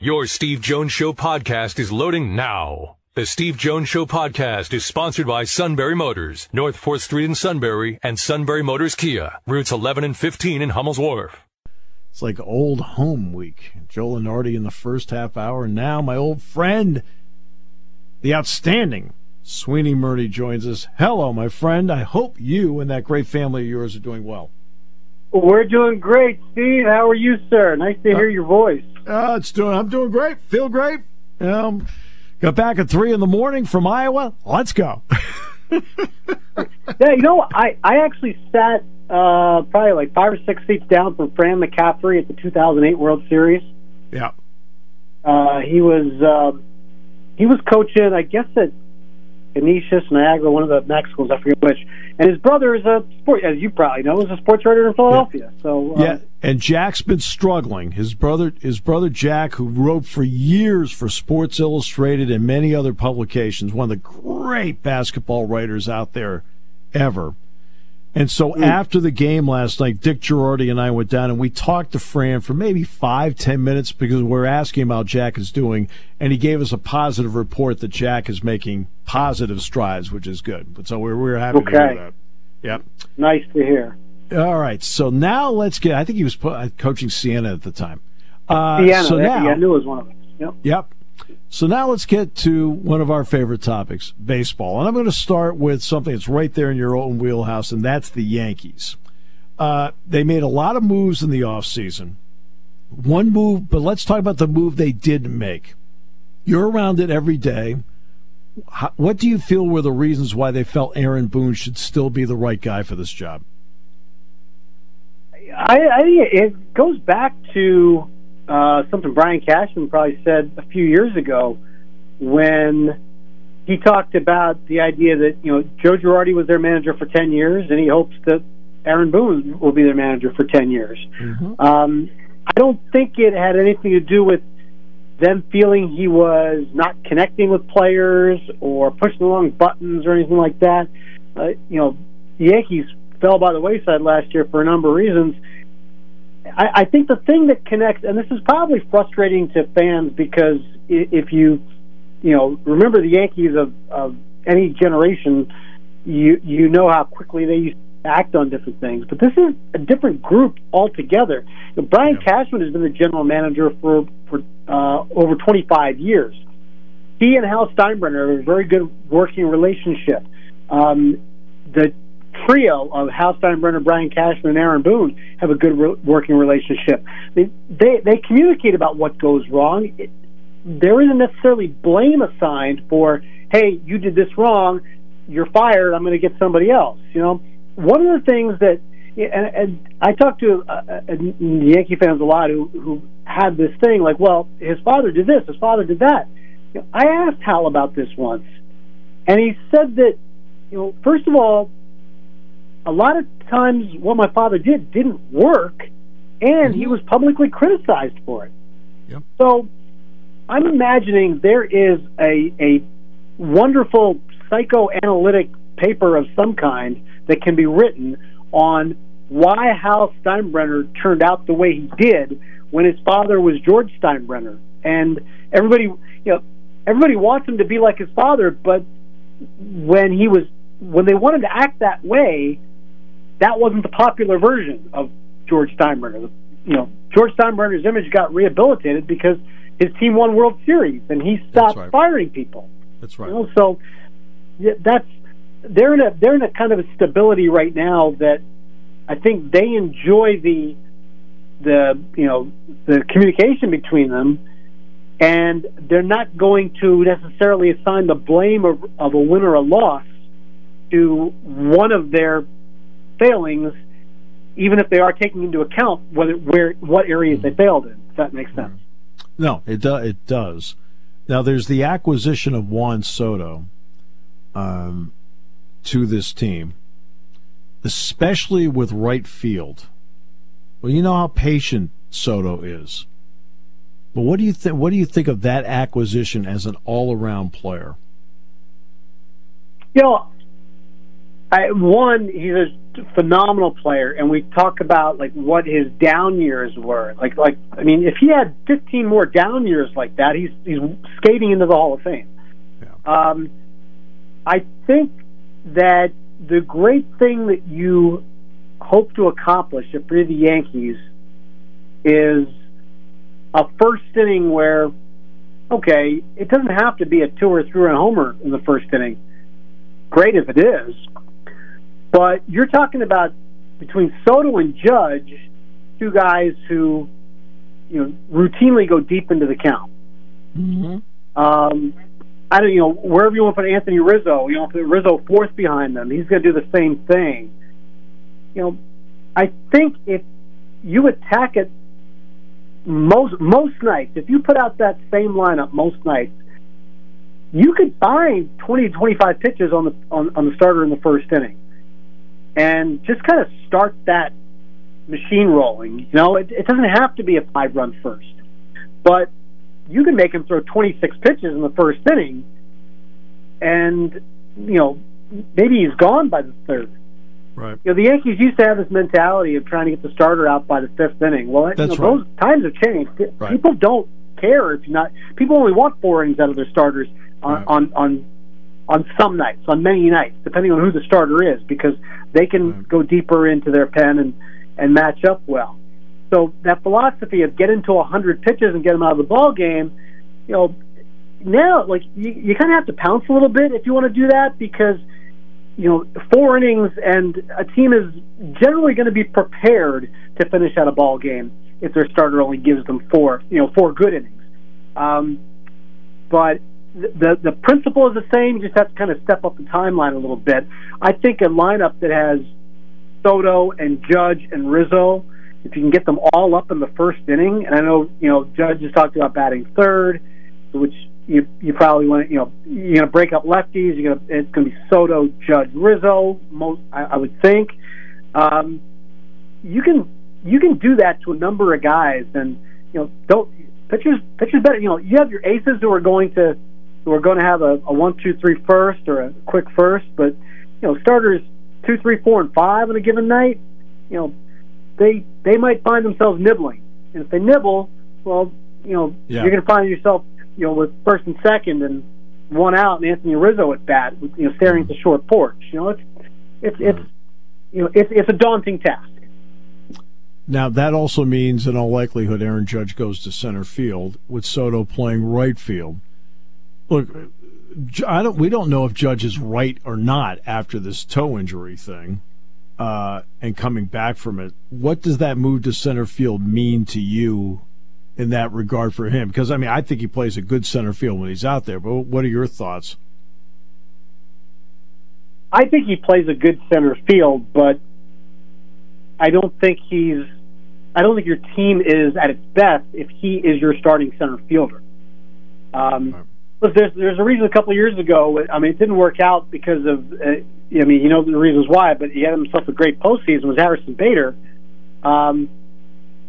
Your Steve Jones Show podcast is loading now. The Steve Jones Show podcast is sponsored by Sunbury Motors, North 4th Street in Sunbury, and Sunbury Motors Kia, routes 11 and 15 in Hummel's Wharf. It's like old home week. Joe Lunardi in the first half hour. Now my old friend, the outstanding Sweeny Murti joins us. Hello, my friend. I hope you and that great family of yours are doing well. We're doing great, Steve. How are you, sir? Nice to hear your voice. Uh, it's doing. I'm doing great. Feel great. Um, got back at three in the morning from Iowa. Let's go. yeah, you know, I I actually sat uh, probably like five or six seats down from Fran McCaffery at the 2008 World Series. Yeah. Uh, he was uh, he was coaching, I guess, at Canisius, Niagara, one of the MAAC schools, I forget which. And his brother is a sport, as you probably know, is a sports writer in Philadelphia. Yeah. So uh, yeah, and Jack's been struggling. His brother, his brother Jack, who wrote for years for Sports Illustrated and many other publications, one of the great basketball writers out there ever. And so mm. after the game last night, Dick Jerardi and I went down and we talked to Fran for maybe five, ten minutes because we are asking him how Jack is doing, and he gave us a positive report that Jack is making positive strides, which is good. But so we're we're happy okay. to hear that. Yep. Nice to hear. All right. So now let's get. I think he was uh, coaching Siena at the time. Uh, Siena. So now, yeah, I knew it was one of them. Yep. Yep. So now let's get to one of our favorite topics, baseball. And I'm going to start with something that's right there in your own wheelhouse, and that's the Yankees. Uh, they made a lot of moves in the offseason. One move, but let's talk about the move they didn't make. You're around it every day. What do you feel were the reasons why they felt Aaron Boone should still be the right guy for this job? I, I it goes back to uh, something Brian Cashman probably said a few years ago when he talked about the idea that you know Joe Girardi was their manager for ten years, and he hopes that Aaron Boone will be their manager for ten years. Mm-hmm. Um, I don't think it had anything to do with them feeling he was not connecting with players or pushing the wrong buttons or anything like that. Uh, you know, the Yankees fell by the wayside last year for a number of reasons I, I think the thing that connects, and this is probably frustrating to fans because if you, you know, remember the Yankees of, of any generation, you you know how quickly they used to act on different things. But this is a different group altogether. You know, Brian yeah. Cashman has been the general manager for for uh, over 25 years. He and Hal Steinbrenner have a very good working relationship. Um, the trio of Hal Steinbrenner, Brian Cashman, and Aaron Boone have a good re- working relationship. They, they they communicate about what goes wrong. It, there isn't necessarily blame assigned for, hey, you did this wrong, you're fired. I'm going to get somebody else. You know, one of the things that and, and I talk to uh, uh, Yankee fans a lot who who had this thing like, well, his father did this, his father did that. You know, I asked Hal about this once, and he said that you know, first of all, a lot of times what my father did didn't work, and he mm-hmm. was publicly criticized for it. Yep. So I'm imagining there is a a wonderful psychoanalytic paper of some kind that can be written on why Hal Steinbrenner turned out the way he did when his father was George Steinbrenner. And everybody, you know, everybody wants him to be like his father, but when he was when they wanted to act that way, that wasn't the popular version of George Steinbrenner. You know, George Steinbrenner's image got rehabilitated because his team won World Series and he stopped right. firing people. That's right. You know, so yeah, that's they're in a they're in a kind of a stability right now that I think they enjoy the the you know the communication between them and they're not going to necessarily assign the blame of, of a win or a loss to one of their failings, even if they are taking into account whether where what areas they failed in. If that makes sense. No, it do, it does. Now there's the acquisition of Juan Soto um, to this team, especially with right field. Well, you know how patient Soto is. But what do you think? What do you think of that acquisition as an all-around player? You know, I, one, he's a phenomenal player, and we talk about like what his down years were. Like, like I mean, if he had 15 more down years like that, he's he's skating into the Hall of Fame. Yeah. Um, I think that the great thing that you hope to accomplish if you're the Yankees is a first inning where, okay, it doesn't have to be a two or three run homer in the first inning. Great if it is, but you're talking about between Soto and Judge, two guys who, you know, routinely go deep into the count. Mm-hmm. Um, I don't, you know, wherever you want to put Anthony Rizzo, you know, put Rizzo fourth behind them, he's going to do the same thing. You know, I think if you attack it most most nights, if you put out that same lineup most nights, you could find 20 to 25 pitches on the on, on the starter in the first inning, and just kind of start that machine rolling. You know, it, it doesn't have to be a five run first, but you can make him throw 26 pitches in the first inning, and you know maybe he's gone by the third. Right. You know, the Yankees used to have this mentality of trying to get the starter out by the fifth inning. Well, That's you know, right. those times have changed. Right. People don't care if you're not. People only want four innings out of their starters on Right. on on on some nights, on many nights, depending on who the starter is, because they can Right. go deeper into their pen and and match up well. So that philosophy of get into a hundred pitches and get them out of the ball game, you know, now like you, you kind of have to pounce a little bit if you want to do that because you know four innings and a team is generally going to be prepared to finish out a ball game if their starter only gives them four you know four good innings. Um, but the the principle is the same. You just have to kind of step up the timeline a little bit. I think a lineup that has Soto and Judge and Rizzo, if you can get them all up in the first inning, and I know you know Judge has talked about batting third, which you you probably want you know you're going to break up lefties. You're going to it's going to be Soto, Judge, Rizzo. Most I, I would think. Um, you can you can do that to a number of guys, and you know don't pitchers pitchers better. You know you have your aces who are going to who are going to have a, a one two three first or a quick first, but you know starters two three four and five on a given night. You know they they might find themselves nibbling, and if they nibble, well you know Yeah. you're going to find yourself you know with first and second and one out and Anthony Rizzo at bat, you know staring at the short porch. You know it's it's it's you know it's it's a daunting task. Now that also means, in all likelihood, Aaron Judge goes to center field with Soto playing right field. Look, I don't. We don't know if Judge is right or not after this toe injury thing, uh, and coming back from it. What does that move to center field mean to you in that regard for him? Because I mean, I think he plays a good center field when he's out there. But what are your thoughts? I think he plays a good center field, but I don't think he's. I don't think your team is at its best if he is your starting center fielder. Um, Look, there's there's a reason a couple of years ago. I mean, it didn't work out because of. Uh, I mean, you know the reasons why, but he had himself a great postseason. Was Harrison Bader? Um,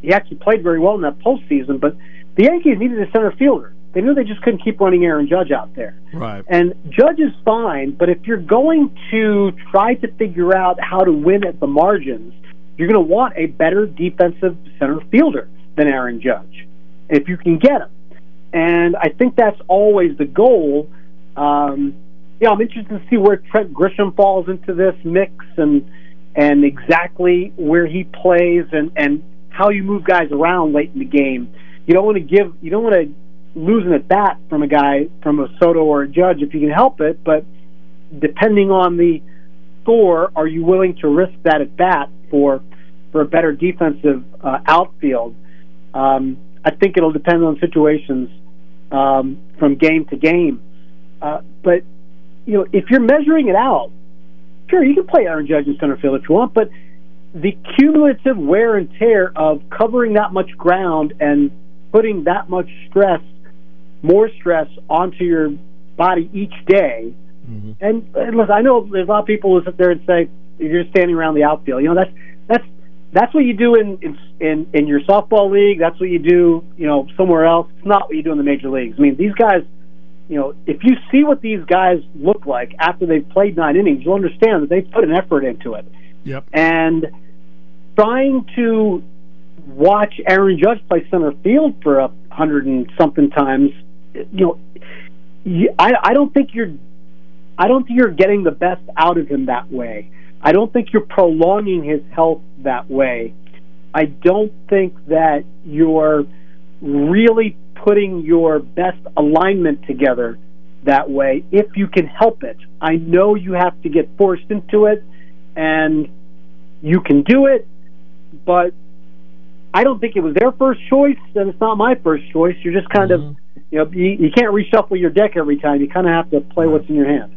he actually played very well in that postseason, but the Yankees needed a center fielder. They knew they just couldn't keep running Aaron Judge out there. Right. And Judge is fine, but if you're going to try to figure out how to win at the margins, you're going to want a better defensive center fielder than Aaron Judge, if you can get him. And I think that's always the goal. Um, I'm interested to see where Trent Grisham falls into this mix and and exactly where he plays and and how you move guys around late in the game. You don't want to give you don't want to lose an at bat from a guy from a Soto or a Judge if you can help it, but depending on the score, are you willing to risk that at bat for for a better defensive uh, outfield? Um, I think it'll depend on situations um, from game to game. Uh, but you know, if you're measuring it out, sure you can play Aaron Judge in center field if you want, but the cumulative wear and tear of covering that much ground and putting that much stress, more stress onto your body each day. Mhm. And, and listen, I know there's a lot of people who sit there and say you're standing around the outfield. You know, that's that's that's what you do in in in, in your softball league. That's what you do, you know, somewhere else. It's not what you do in the major leagues. I mean, these guys, you know, if you see what these guys look like after they've played nine innings, you'll understand that they've put an effort into it. Yep. And trying to watch Aaron Judge play center field for a hundred and something times, you know, I, I don't think you're, I don't think you're getting the best out of him that way. I don't think you're prolonging his health that way. I don't think that you're really putting your best alignment together that way if you can help it. I know you have to get forced into it and you can do it, but I don't think it was their first choice, and it's not my first choice. You're just kind mm-hmm. of, you know, you, you, can't reshuffle your deck every time. You kind of have to play right. what's in your hand.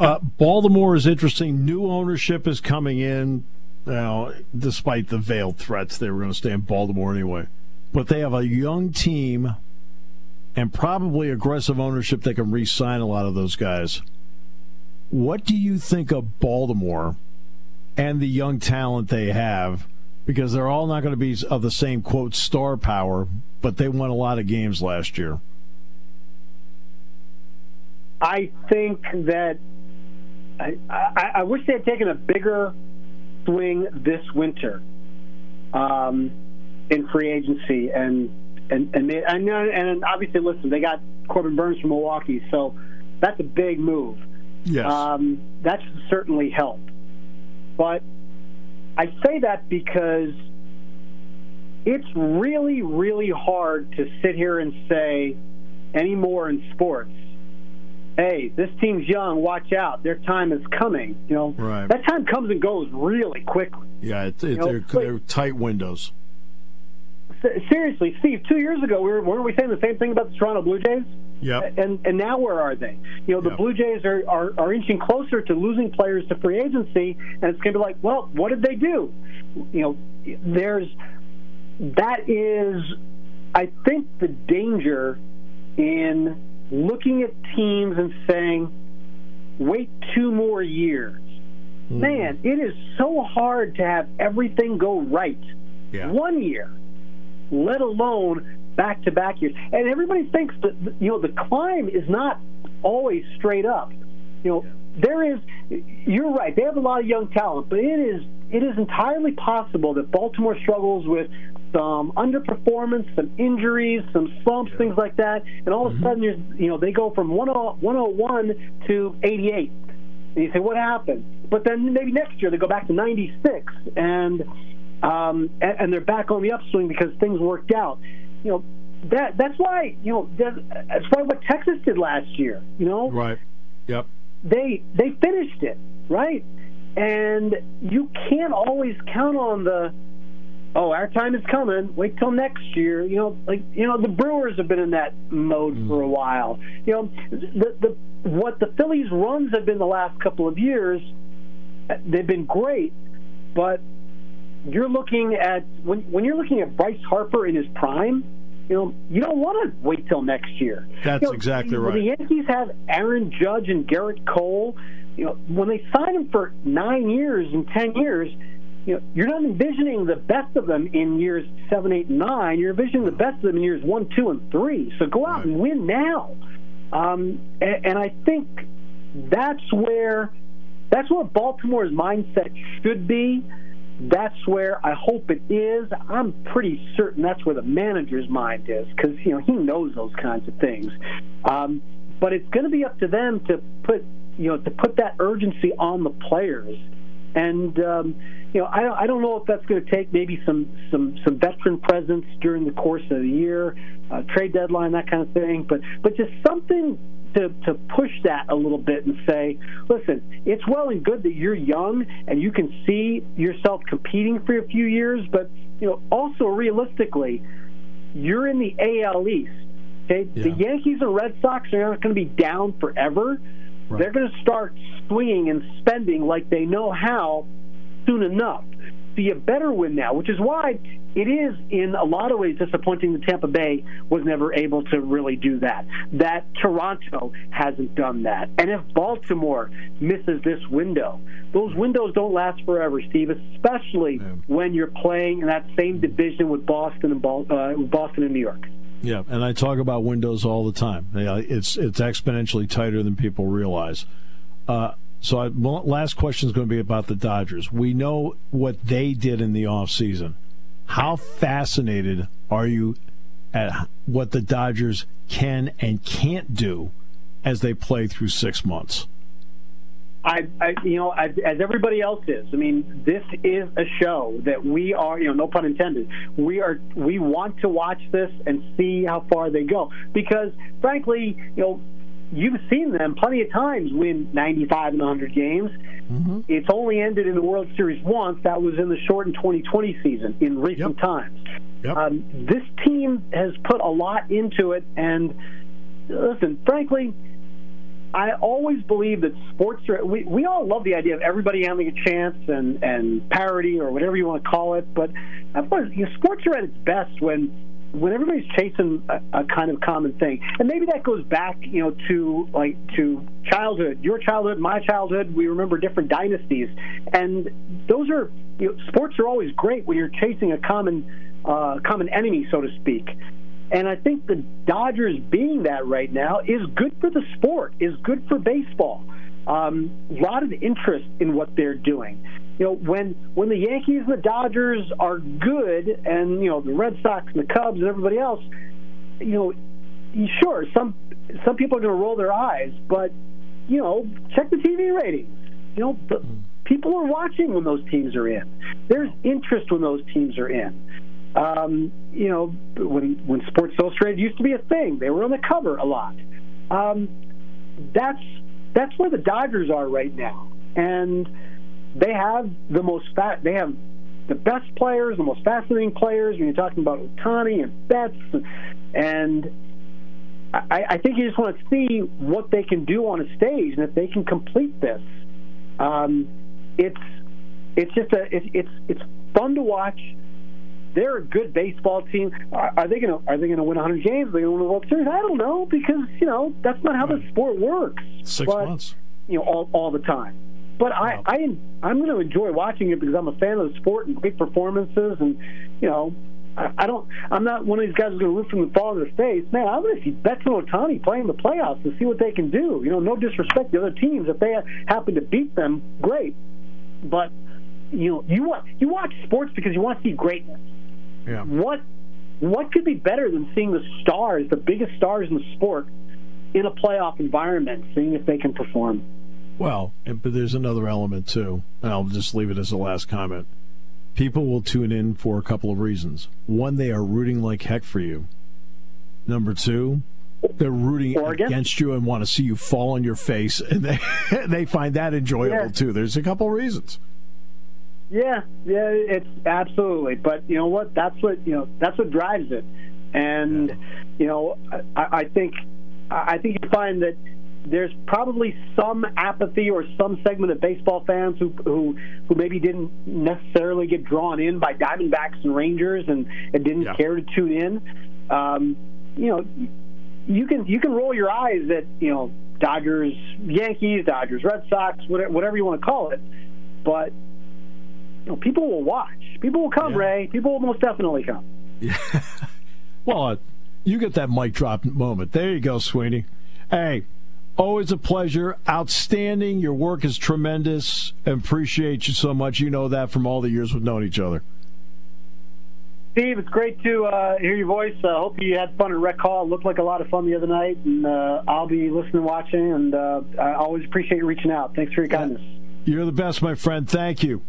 Uh, Baltimore is interesting. New ownership is coming in. Now, despite the veiled threats, they were going to stay in Baltimore anyway. But they have a young team and probably aggressive ownership that can re sign a lot of those guys. What do you think of Baltimore and the young talent they have? Because they're all not going to be of the same, quote, star power, but they won a lot of games last year. I think that I, I, I wish they had taken a bigger swing this winter um, in free agency and and and they, and, and obviously listen they got Corbin Burnes from Milwaukee so that's a big move. Yes, um, that should certainly help. But I say that because it's really really hard to sit here and say anymore in sports hey, this team's young, watch out, their time is coming. You know, right. that time comes and goes really quickly. Yeah, they're, they're, tight windows. Seriously, Steve, two years ago, we were, weren't we saying the same thing about the Toronto Blue Jays? Yeah. And and now where are they? You know, the yep. Blue Jays are, are, are inching closer to losing players to free agency, and it's going to be like, well, what did they do? You know, there's that is, I think, the danger in looking at teams and saying, wait two more years. Mm. Man, it is so hard to have everything go right yeah. one year, let alone back to back years. And everybody thinks that you know the climb is not always straight up. You know, yeah. there is. You're right. They have a lot of young talent, but it is it is entirely possible that Baltimore struggles with some underperformance, some injuries, some slumps, things like that, and all of a mm-hmm. sudden, you you know, they go from 101 to 88, and you say, what happened? But then maybe next year they go back to 96, and um, and, and they're back on the upswing because things worked out. You know, that that's why you know that's why what Texas did last year. You know, right? Yep. They they finished it right, and you can't always count on the oh, our time is coming. Wait till next year. You know, like you know, the Brewers have been in that mode mm. for a while. You know, the the what the Phillies' runs have been the last couple of years, they've been great, but you're looking at when when you're looking at Bryce Harper in his prime. You know, you don't want to wait till next year. That's you know, exactly right. The Yankees have Aaron Judge and Gerrit Cole. You know, when they sign them for nine years and ten years, you know, you're not envisioning the best of them in years seven, eight, nine. You're envisioning the best of them in years one, two, and three. So go out and win now. Um, and, and I think that's where that's where Baltimore's mindset should be. That's where I hope it is. I'm pretty certain that's where the manager's mind is because you know he knows those kinds of things. Um, but it's going to be up to them to put you know to put that urgency on the players and um, you know, I, I don't know if that's going to take maybe some some some veteran presence during the course of the year, uh, trade deadline, that kind of thing. But but just something to, to push that a little bit and say, listen, it's well and good that you're young and you can see yourself competing for a few years, but you know, also realistically, you're in the AL East. Okay, yeah. the Yankees and Red Sox are not going to be down forever. Right. They're going to start swinging and spending like they know how soon enough. So you better win now, which is why it is in a lot of ways disappointing that Tampa Bay was never able to really do that. That Toronto hasn't done that. And if Baltimore misses this window, those windows don't last forever, Steve, especially yeah. when you're playing in that same division with Boston and uh, Boston and New York. Yeah, and I talk about windows all the time. It's it's exponentially tighter than people realize. Uh, So, I, last question is going to be about the Dodgers. We know what they did in the offseason. How fascinated are you at what the Dodgers can and can't do as they play through six months? I, I you know, I, as everybody else is. I mean, this is a show that we are, you know, no pun intended. We are, we want to watch this and see how far they go because, frankly, you know, you've seen them plenty of times win 95 and 100 games. Mm-hmm. It's only ended in the World Series once. That was in the shortened 2020 season in recent yep. times. Yep. Um, this team has put a lot into it, and listen, frankly I always believe that sports are, we, we all love the idea of everybody having a chance and, and parity or whatever you want to call it, but of course, you know, sports are at its best when when everybody's chasing a, a, kind of common thing, and maybe that goes back, you know, to like to childhood, your childhood, my childhood. We remember different dynasties, and those are you know, sports are always great when you're chasing a common uh, common enemy, so to speak. And I think the Dodgers being that right now is good for the sport, is good for baseball. Um, a lot of interest in what they're doing. You know, when when the Yankees and the Dodgers are good, and you know the Red Sox and the Cubs and everybody else, you know, sure some some people are going to roll their eyes, but you know, check the TV ratings. You know, the, people are watching when those teams are in. There's interest when those teams are in. Um, you know, when when Sports Illustrated used to be a thing, they were on the cover a lot. Um, that's that's where the Dodgers are right now, and they have the most fat. They have the best players, the most fascinating players. When you're talking about Ohtani and Betts, and I, I think you just want to see what they can do on a stage, and if they can complete this, um, it's it's just a it's it's it's fun to watch they're a good baseball team. Are, are they going to are they going to win 100 games? Are they going to win the World Series? I don't know because you know that's not how the sport works. Six but, months, you know, all, all the time. But I, I I'm going to enjoy watching it because I'm a fan of the sport and great performances, and you know, I, don't. I'm not one of these guys who's going to root from the fall of the face. Man, I'm going to see Betts and Ohtani playing the playoffs to see what they can do. You know, no disrespect to other teams. If they happen to beat them, great. But you know, you want you watch sports because you want to see greatness. Yeah. What what could be better than seeing the stars, the biggest stars in the sport, in a playoff environment, seeing if they can perform? Well, but there's another element too, and I'll just leave it as a last comment. People will tune in for a couple of reasons. One, they are rooting like heck for you. Number two, they're rooting Oregon? against you and want to see you fall on your face, and they they find that enjoyable yeah. too. There's a couple of reasons. Yeah, yeah, it's absolutely. But you know what? That's what you know. That's what drives it. And you know, I, I think I think you find that there's probably some apathy or some segment of baseball fans who who who maybe didn't necessarily get drawn in by Diamondbacks and Rangers and, and didn't yeah. care to tune in. Um, you know, you can you can roll your eyes at you know Dodgers, Yankees, Dodgers, Red Sox, whatever, whatever you want to call it, but you know, people will watch. People will come, yeah. Ray. People will most definitely come. Yeah. well, uh, you get that mic drop moment. There you go, Sweeny. Hey, always a pleasure. Outstanding. Your work is tremendous. Appreciate you so much. You know that from all the years we've known each other. Steve, it's great to uh, hear your voice. I uh, hope you had fun at Rec Hall. It looked like a lot of fun the other night, and uh, I'll be listening, watching, and uh, I always appreciate you reaching out. Thanks for your kindness. You're the best, my friend. Thank you.